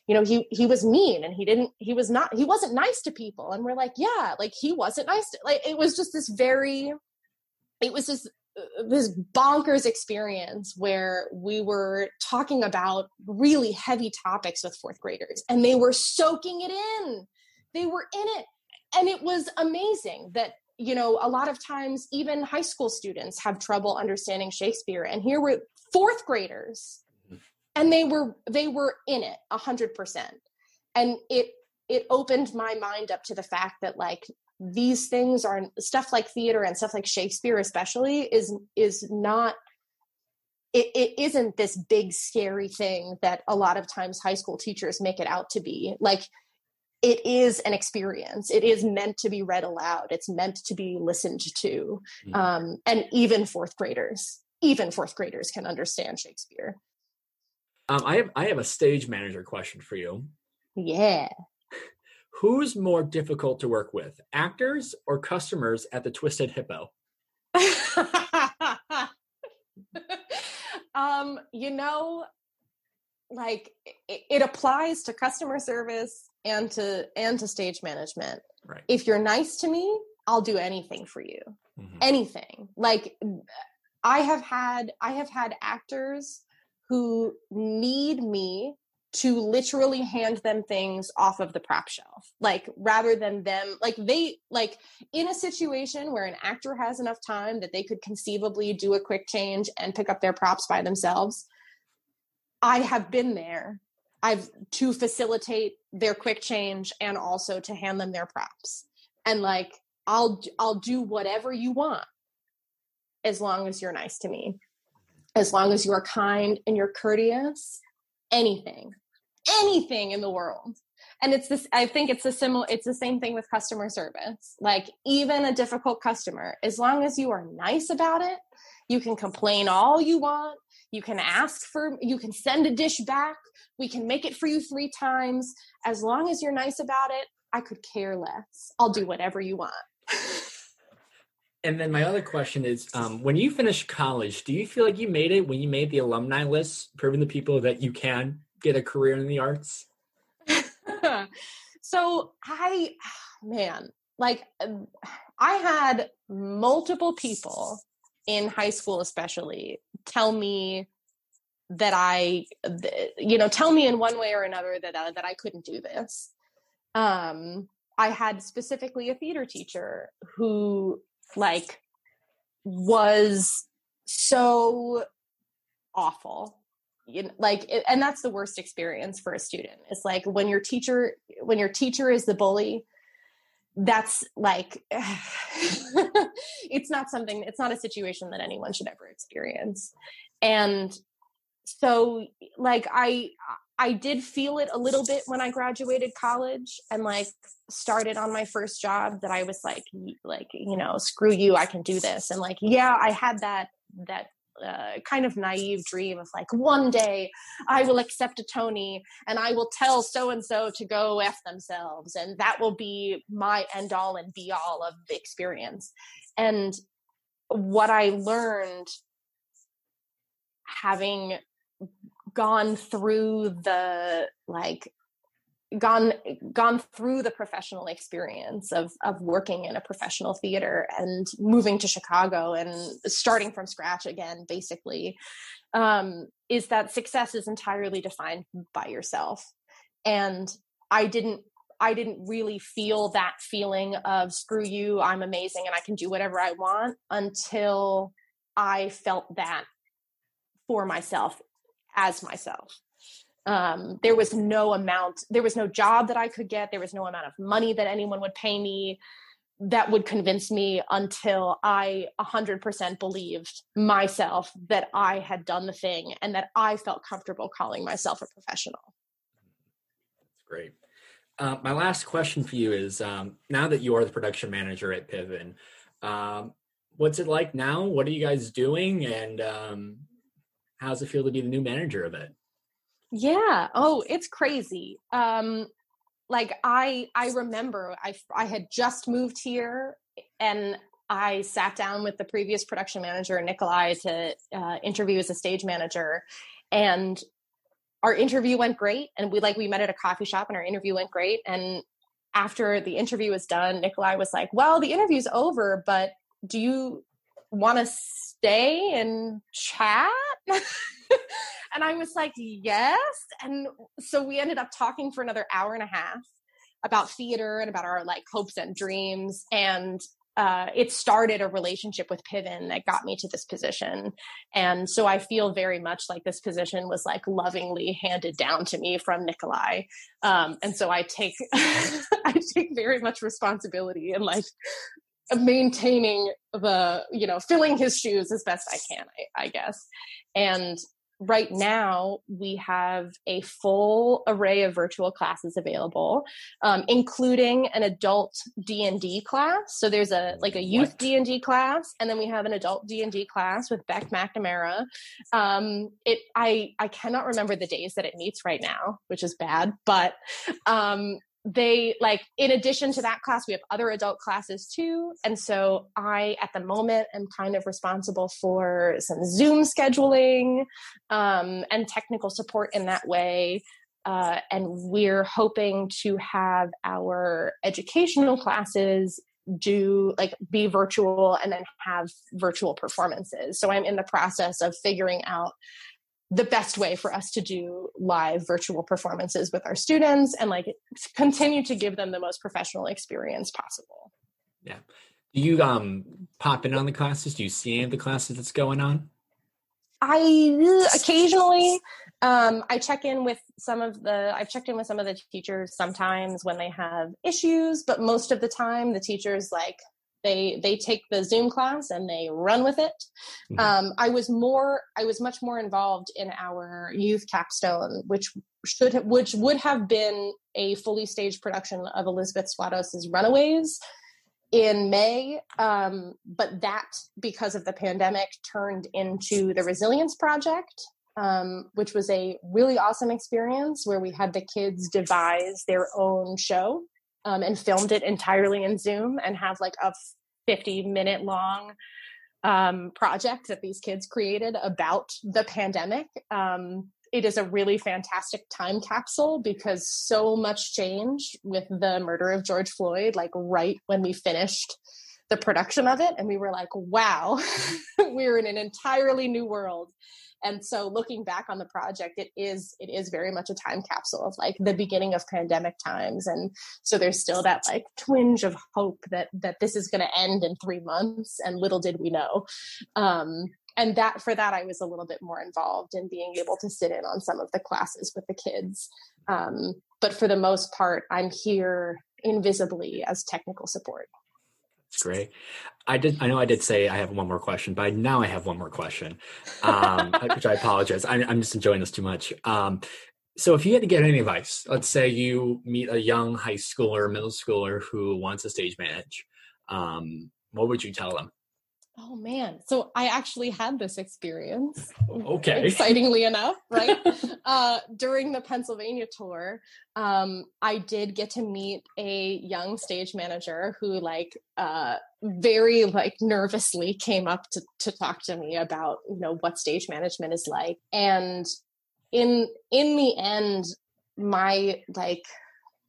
you know he he was mean and he didn't he was not he wasn't nice to people. And we're like yeah like he wasn't nice to, like it was just this very it was just uh, this bonkers experience where we were talking about really heavy topics with fourth graders and they were soaking it in. They were in it. And it was amazing that you know a lot of times even high school students have trouble understanding shakespeare and here were fourth graders and they were they were in it a hundred percent. And it it opened my mind up to the fact that like these things are stuff like theater and stuff like shakespeare especially is is not it, it isn't this big scary thing that a lot of times high school teachers make it out to be like it is an experience it is meant to be read aloud it's meant to be listened to mm. um, and even fourth graders even fourth graders can understand shakespeare um, I have I have a stage manager question for you. Yeah. Who's more difficult to work with, actors or customers at the Twisted Hippo? um, you know, like it, it applies to customer service and to and to stage management. Right. If you're nice to me, I'll do anything for you. Mhm. Anything. Like I have had I have had actors who need me to literally hand them things off of the prop shelf like rather than them like they like in a situation where an actor has enough time that they could conceivably do a quick change and pick up their props by themselves i have been there. I've to facilitate their quick change and also to hand them their props. And like i'll i'll do whatever you want as long as you're nice to me. As long as you're kind and you're courteous anything anything in the world. And it's this i think it's a similar it's the same thing with customer service. Like even a difficult customer as long as you are nice about it you can complain all you want you can ask for you can send a dish back we can make it for you three times. As long as you're nice about it i could care less. I'll do whatever you want. And then my other question is, um, when you finished college, do you feel like you made it when you made the alumni list, proving to people that you can get a career in the arts? so I, man, like um, I had multiple people in high school, especially, tell me that I, you know, tell me in one way or another that uh, that I couldn't do this. Um, I had specifically a theater teacher who, like, was so awful you know, like it, and that's the worst experience for a student. It's like when your teacher when your teacher is the bully that's like it's not something it's not a situation that anyone should ever experience. And so like i i did feel it a little bit when i graduated college and like started on my first job that i was like like you know screw you i can do this. And like yeah i had that that uh, kind of naive dream of like one day I will accept a Tony and I will tell so and so to go f themselves and that will be my end all and be all of the experience. And what I learned having gone through the like gone gone through the professional experience of of working in a professional theater and moving to Chicago and starting from scratch again basically um is that success is entirely defined by yourself. And I didn't I didn't really feel that feeling of screw you I'm amazing and I can do whatever I want until I felt that for myself as myself um, there was no amount there was no job that i could get there was no amount of money that anyone would pay me that would convince me until i 100% believed myself that i had done the thing and that i felt comfortable calling myself a professional That's great. Uh, my last question for you is um, now that you are the production manager at Piven, um, what's it like now? What are you guys doing? And um, how does it feel to be the new manager of it? Yeah. Oh, it's crazy. Um like I I remember I I had just moved here and I sat down with the previous production manager Nikolai to uh, interview as a stage manager and our interview went great and we like we met at a coffee shop and our interview went great and after the interview was done Nikolai was like, "Well, the interview's over, but do you want to stay and chat?" and I was like, yes. And so we ended up talking for another hour and a half about theater and about our like hopes and dreams. And uh, it started a relationship with Piven that got me to this position. And so I feel very much like this position was like lovingly handed down to me from Nikolai. Um, and so I take, I take very much responsibility in like maintaining the, you know, filling his shoes as best I can, I, I guess. And right now we have a full array of virtual classes available um, including an adult d&d class so there's a like a youth What? d&d class and then we have an adult d&d class with beck mcnamara um, it i i cannot remember the days that it meets right now which is bad but um, they like in addition to that class we have other adult classes too. And so i at the moment am kind of responsible for some zoom scheduling um, and technical support in that way. Uh, and we're hoping to have our educational classes do like be virtual and then have virtual performances. So i'm in the process of figuring out the best way for us to do live virtual performances with our students and like continue to give them the most professional experience possible. Yeah. Do you um pop in on the classes? Do you see any of the classes that's going on? I occasionally um, I check in with some of the I've checked in with some of the teachers sometimes when they have issues, but most of the time the teachers like they they take the zoom class and they run with it. Mm-hmm. um, i was more i was much more involved in our youth capstone which should have, which would have been a fully staged production of elizabeth swados's runaways in may. Um, but that because of the pandemic turned into the resilience project um, which was a really awesome experience where we had the kids devise their own show um, and filmed it entirely in Zoom and have like a 50 minute long um, project that these kids created about the pandemic. Um, it is a really fantastic time capsule because so much changed with the murder of George Floyd, like right when we finished the production of it. And we were like, wow, we're in an entirely new world and so looking back on the project it is it is very much a time capsule of like the beginning of pandemic times. And so there's still that like twinge of hope that that this is going to end in three months and little did we know. Um and that for that i was a little bit more involved in being able to sit in on some of the classes with the kids. Um, but for the most part i'm here invisibly as technical support. That's great. I did. I know I did say I have one more question, but now I have one more question, um, which I apologize. I, am just enjoying this too much. Um, so, if you had to get any advice, let's say you meet a young high schooler, middle schooler who wants to stage manage, um, what would you tell them? Oh man. So I actually had this experience. Okay. Excitingly enough, right? uh, during the Pennsylvania tour, um, I did get to meet a young stage manager who like uh, very like nervously came up to, to talk to me about, you know, what stage management is like. And in in the end, my like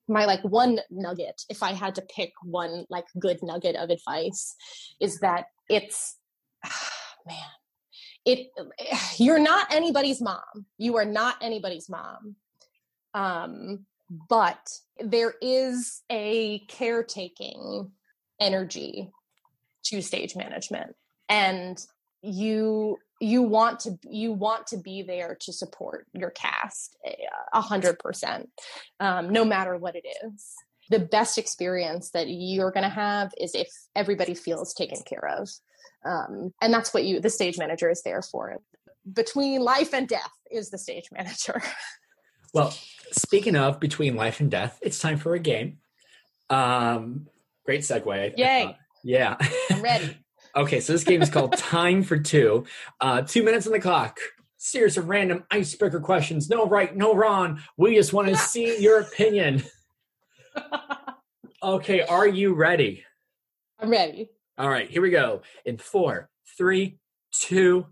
my like one nugget if i had to pick one like good nugget of advice is that it's man it you're not anybody's mom. You are not anybody's mom. Um but there is a caretaking energy to stage management and you you want to you want to be there to support your cast eh, a hundred percent um, no matter what it is the best experience that you're going to have is if everybody feels taken care of. Um, and that's what you the stage manager is there for. Between life and death is the stage manager. Well speaking of between life and death it's time for a game. Um, great segue yay. Yeah. I'm ready. Okay so this game is called time for two. Uh, two minutes on the clock. Series of random icebreaker questions. No right no wrong. We just want to see your opinion okay, are you ready? I'm ready. All right, here we go. In four, three, two,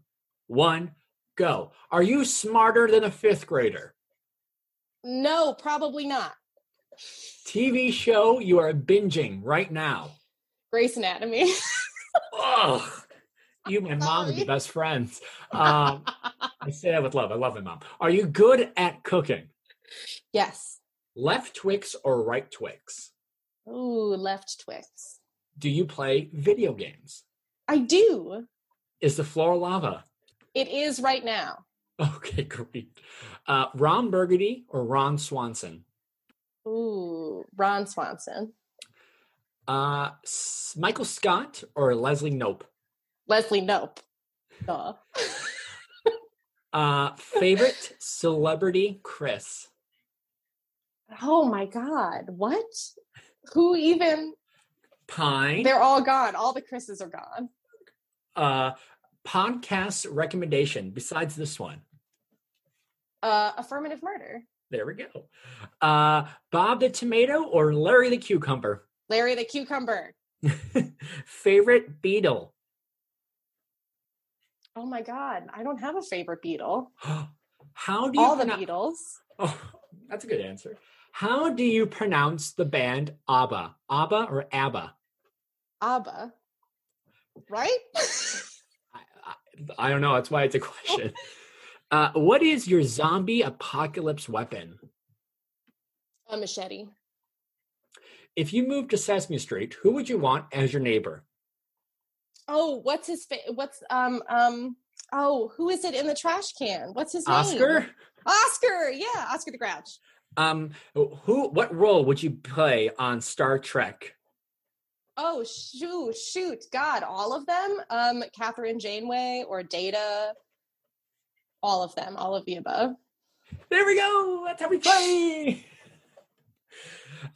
one, go. Are you smarter than a fifth grader? No, probably not. TV show you are binging right now. Grey's Anatomy. oh, you and my mom are the best friends. Um, I say that with love. I love my mom. Are you good at cooking? Yes. Left Twix or right Twix? Ooh, left Twix. Do you play video games? I do. Is the floor lava? It is right now. Okay, great. Uh, Ron Burgundy or Ron Swanson? Ooh, Ron Swanson. Uh, Michael Scott or Leslie Knope? Leslie Knope. Duh. uh, favorite celebrity Chris? Oh my God. What? Who even? Pine. They're all gone. All the Chris's are gone. Uh, podcast recommendation besides this one? Uh, affirmative murder. There we go. Uh, Bob the tomato or Larry the cucumber? Larry the cucumber. Favorite beetle? Oh my god, I don't have a favorite beetle. How do you All the pronou- Beatles. Oh, that's a good answer. How do you pronounce the band ABBA? ABBA or ABBA? ABBA. Right? I, I, I don't know. That's why it's a question. Uh, what is your zombie apocalypse weapon? a machete. If you moved to Sesame Street, who would you want as your neighbor? Oh, what's his fa- what's um um oh, who is it in the trash can? What's his name? Oscar? Oscar, yeah, Oscar the Grouch. Um, who? What role would you play on Star Trek? Oh shoot, shoot, God, all of them. Um, Kathryn Janeway or Data. All of them, all of the above. There we go. That's how we play.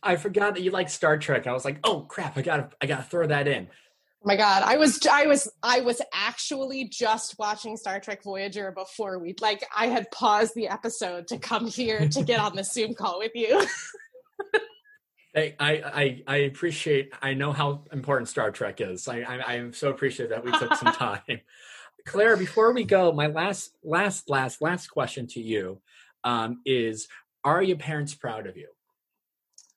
I forgot that you like Star Trek. I was like, oh crap! I gotta, I gotta throw that in. Oh my God, I was, I was, I was actually just watching Star Trek Voyager before we like. I had paused the episode to come here to get on the Zoom call with you. Hey, I, I, I appreciate. I know how important Star Trek is. I, I, I am so appreciative that we took some time. Claire, before we go, my last, last, last, last question to you um, is: Are your parents proud of you?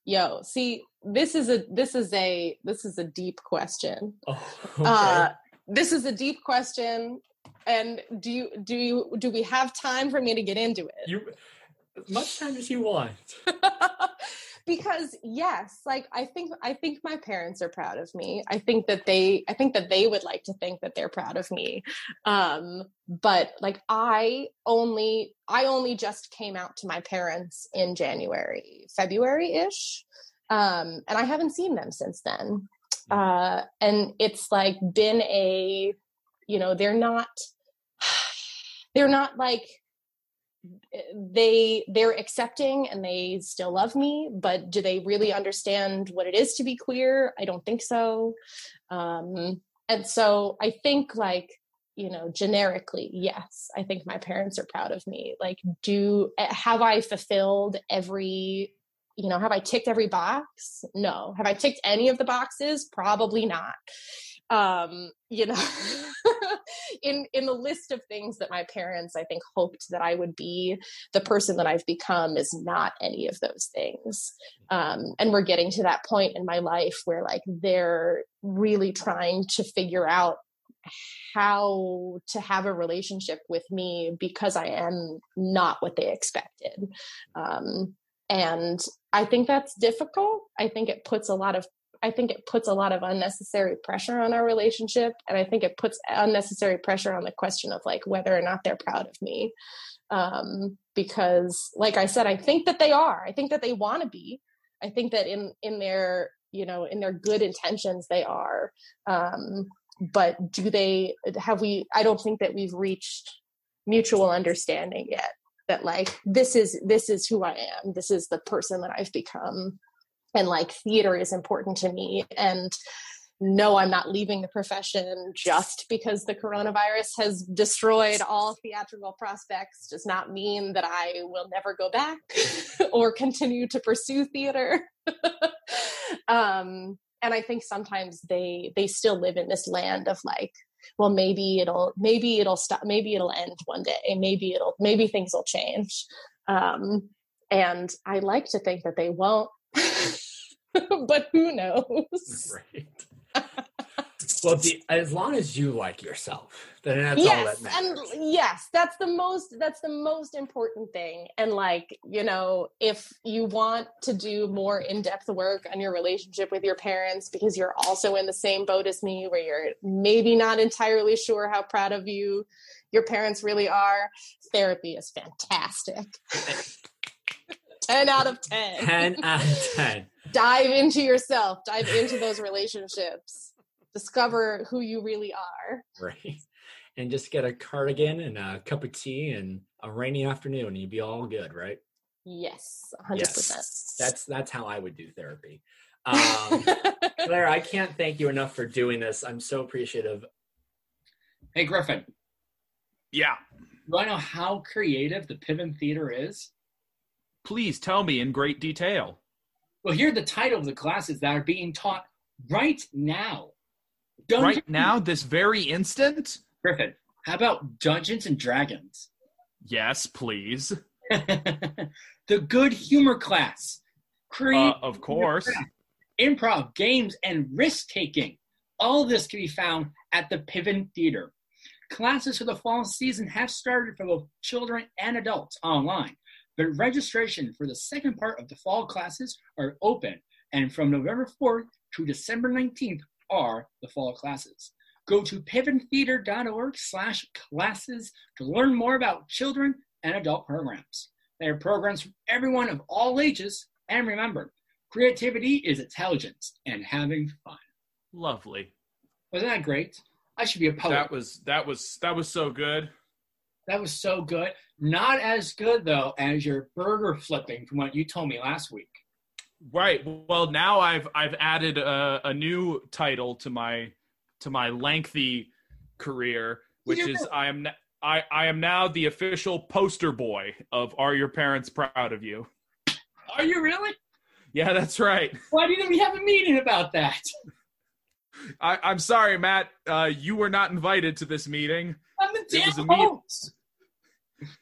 Yo, see, this is a this is a this is a deep question. Oh, okay. Uh, this is a deep question, and do you do you do we have time for me to get into it? you as much time as you want. because yes like i think i think my parents are proud of me i think that they i think that they would like to think that they're proud of me um but like i only i only just came out to my parents in january february-ish um and i haven't seen them since then. Uh and it's like been a you know they're not they're not like they they're accepting and they still love me but do they really understand what it is to be queer? I don't think so. Um and so i think like you know generically yes i think my parents are proud of me. Like do eh, have i fulfilled every you know have i ticked every box? No. Have i ticked any of the boxes? Probably not. Um you know in in the list of things that my parents i think hoped that i would be the person that i've become is not any of those things. Um and we're getting to that point in my life where like they're really trying to figure out how to have a relationship with me because i am not what they expected. Um and i think that's difficult i think it puts a lot of I think it puts a lot of unnecessary pressure on our relationship. And I think it puts unnecessary pressure on the question of like whether or not they're proud of me. Um, because like I said, I think that they are. I think that they want to be. I think that in in their, you know, in their good intentions they are. Um, but do they have we I don't think that we've reached mutual understanding yet that like this is this is who I am. This is the person that I've become. And like theater is important to me. And no i'm not leaving the profession just because the coronavirus has destroyed all theatrical prospects does not mean that i will never go back or continue to pursue theater. Um and i think sometimes they they still live in this land of like well maybe it'll maybe it'll stop maybe it'll end one day maybe it'll maybe things will change um and i like to think that they won't but who knows? Right. well, the, as long as you like yourself, then that's yes, all that matters. and yes, that's the most that's the most important thing. And like, you know, if you want to do more in-depth work on your relationship with your parents because you're also in the same boat as me where you're maybe not entirely sure how proud of you your parents really are, therapy is fantastic. 10 out of 10. 10 out of 10. dive into yourself, dive into those relationships, discover who you really are. Right. And just get a cardigan and a cup of tea and a rainy afternoon, and you'd be all good, right? Yes, 100%. Yes. That's that's how I would do therapy. Um, Claire, I can't thank you enough for doing this. I'm so appreciative. Hey, Griffin, Yeah. do I know how creative the Piven Theater is? Please tell me in great detail. Well, here are the title of the classes that are being taught right now. Right now, this very instant? Griffin, how about Dungeons and Dragons? Yes, please. the good humor class. Create uh, of course. Improv, games, and risk taking. All this can be found at the Piven Theater. Classes for the fall season have started for both children and adults online, but registration for the second part of the fall classes are open, and from November 4th to December 19th are the fall classes. Go to piventheater.org slash classes to learn more about children and adult programs. There are programs for everyone of all ages, and remember, creativity is intelligence and having fun. Lovely. Wasn't that great? I should be a poet. That was that was that was so good. That was so good. Not as good though as your burger flipping from what you told me last week. Right. Well, now I've I've added a, a new title to my to my lengthy career, which is I am I I am now the official poster boy of Are Your Parents Proud of You? Are you really? Yeah, that's right. Why didn't we have a meeting about that? I, I'm sorry, Matt. Uh, you were not invited to this meeting. I'm the damn it was a host.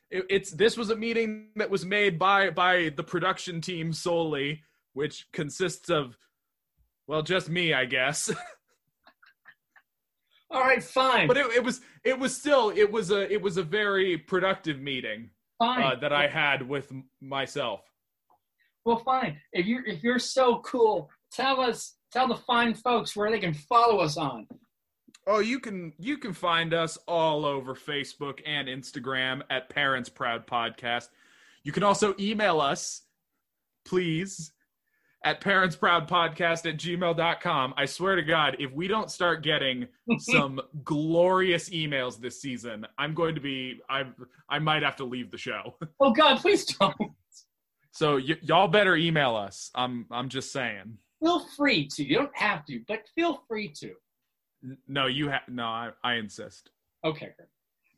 it, it's this was a meeting that was made by by the production team solely, which consists of, well, just me, I guess. All right, fine. But it, it, was it was still it was a it was a very productive meeting uh, that I had with myself. Well, fine. If you if you're so cool, tell us tell the fine folks where they can follow us on. Oh, you can you can find us all over Facebook and Instagram at Parents Proud Podcast. You can also email us, please, at parentsproudpodcast at gmail.com. I swear to God, if we don't start getting some glorious emails this season, I'm going to be I I might have to leave the show. Oh God, please don't. So y- y'all better email us. I'm I'm just saying. Feel free to. You don't have to, but feel free to. No, you have. No, I, I insist. Okay.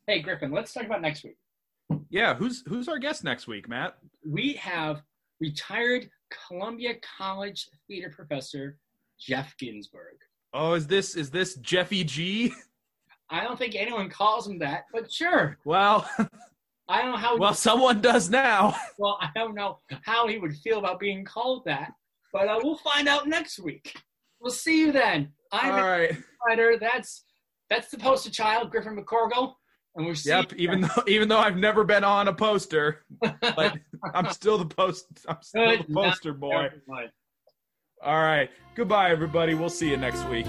Hey, Griffin. Let's talk about next week. Yeah, who's who's our guest next week, Matt? We have retired Columbia College theater professor Jeff Ginsburg. Oh, is this is this Jeffy G? I don't think anyone calls him that, but sure. Well, I don't know how. Well, someone does now. Well, I don't know how he would feel about being called that, but uh, we'll find out next week. We'll see you then. I'm All right. Writer. That's that's the poster child, Griffin McCorkle. And see yep. Even though even though I've never been on a poster, but I'm still the post. I'm still Good the poster boy. All right. Goodbye, everybody. We'll see you next week.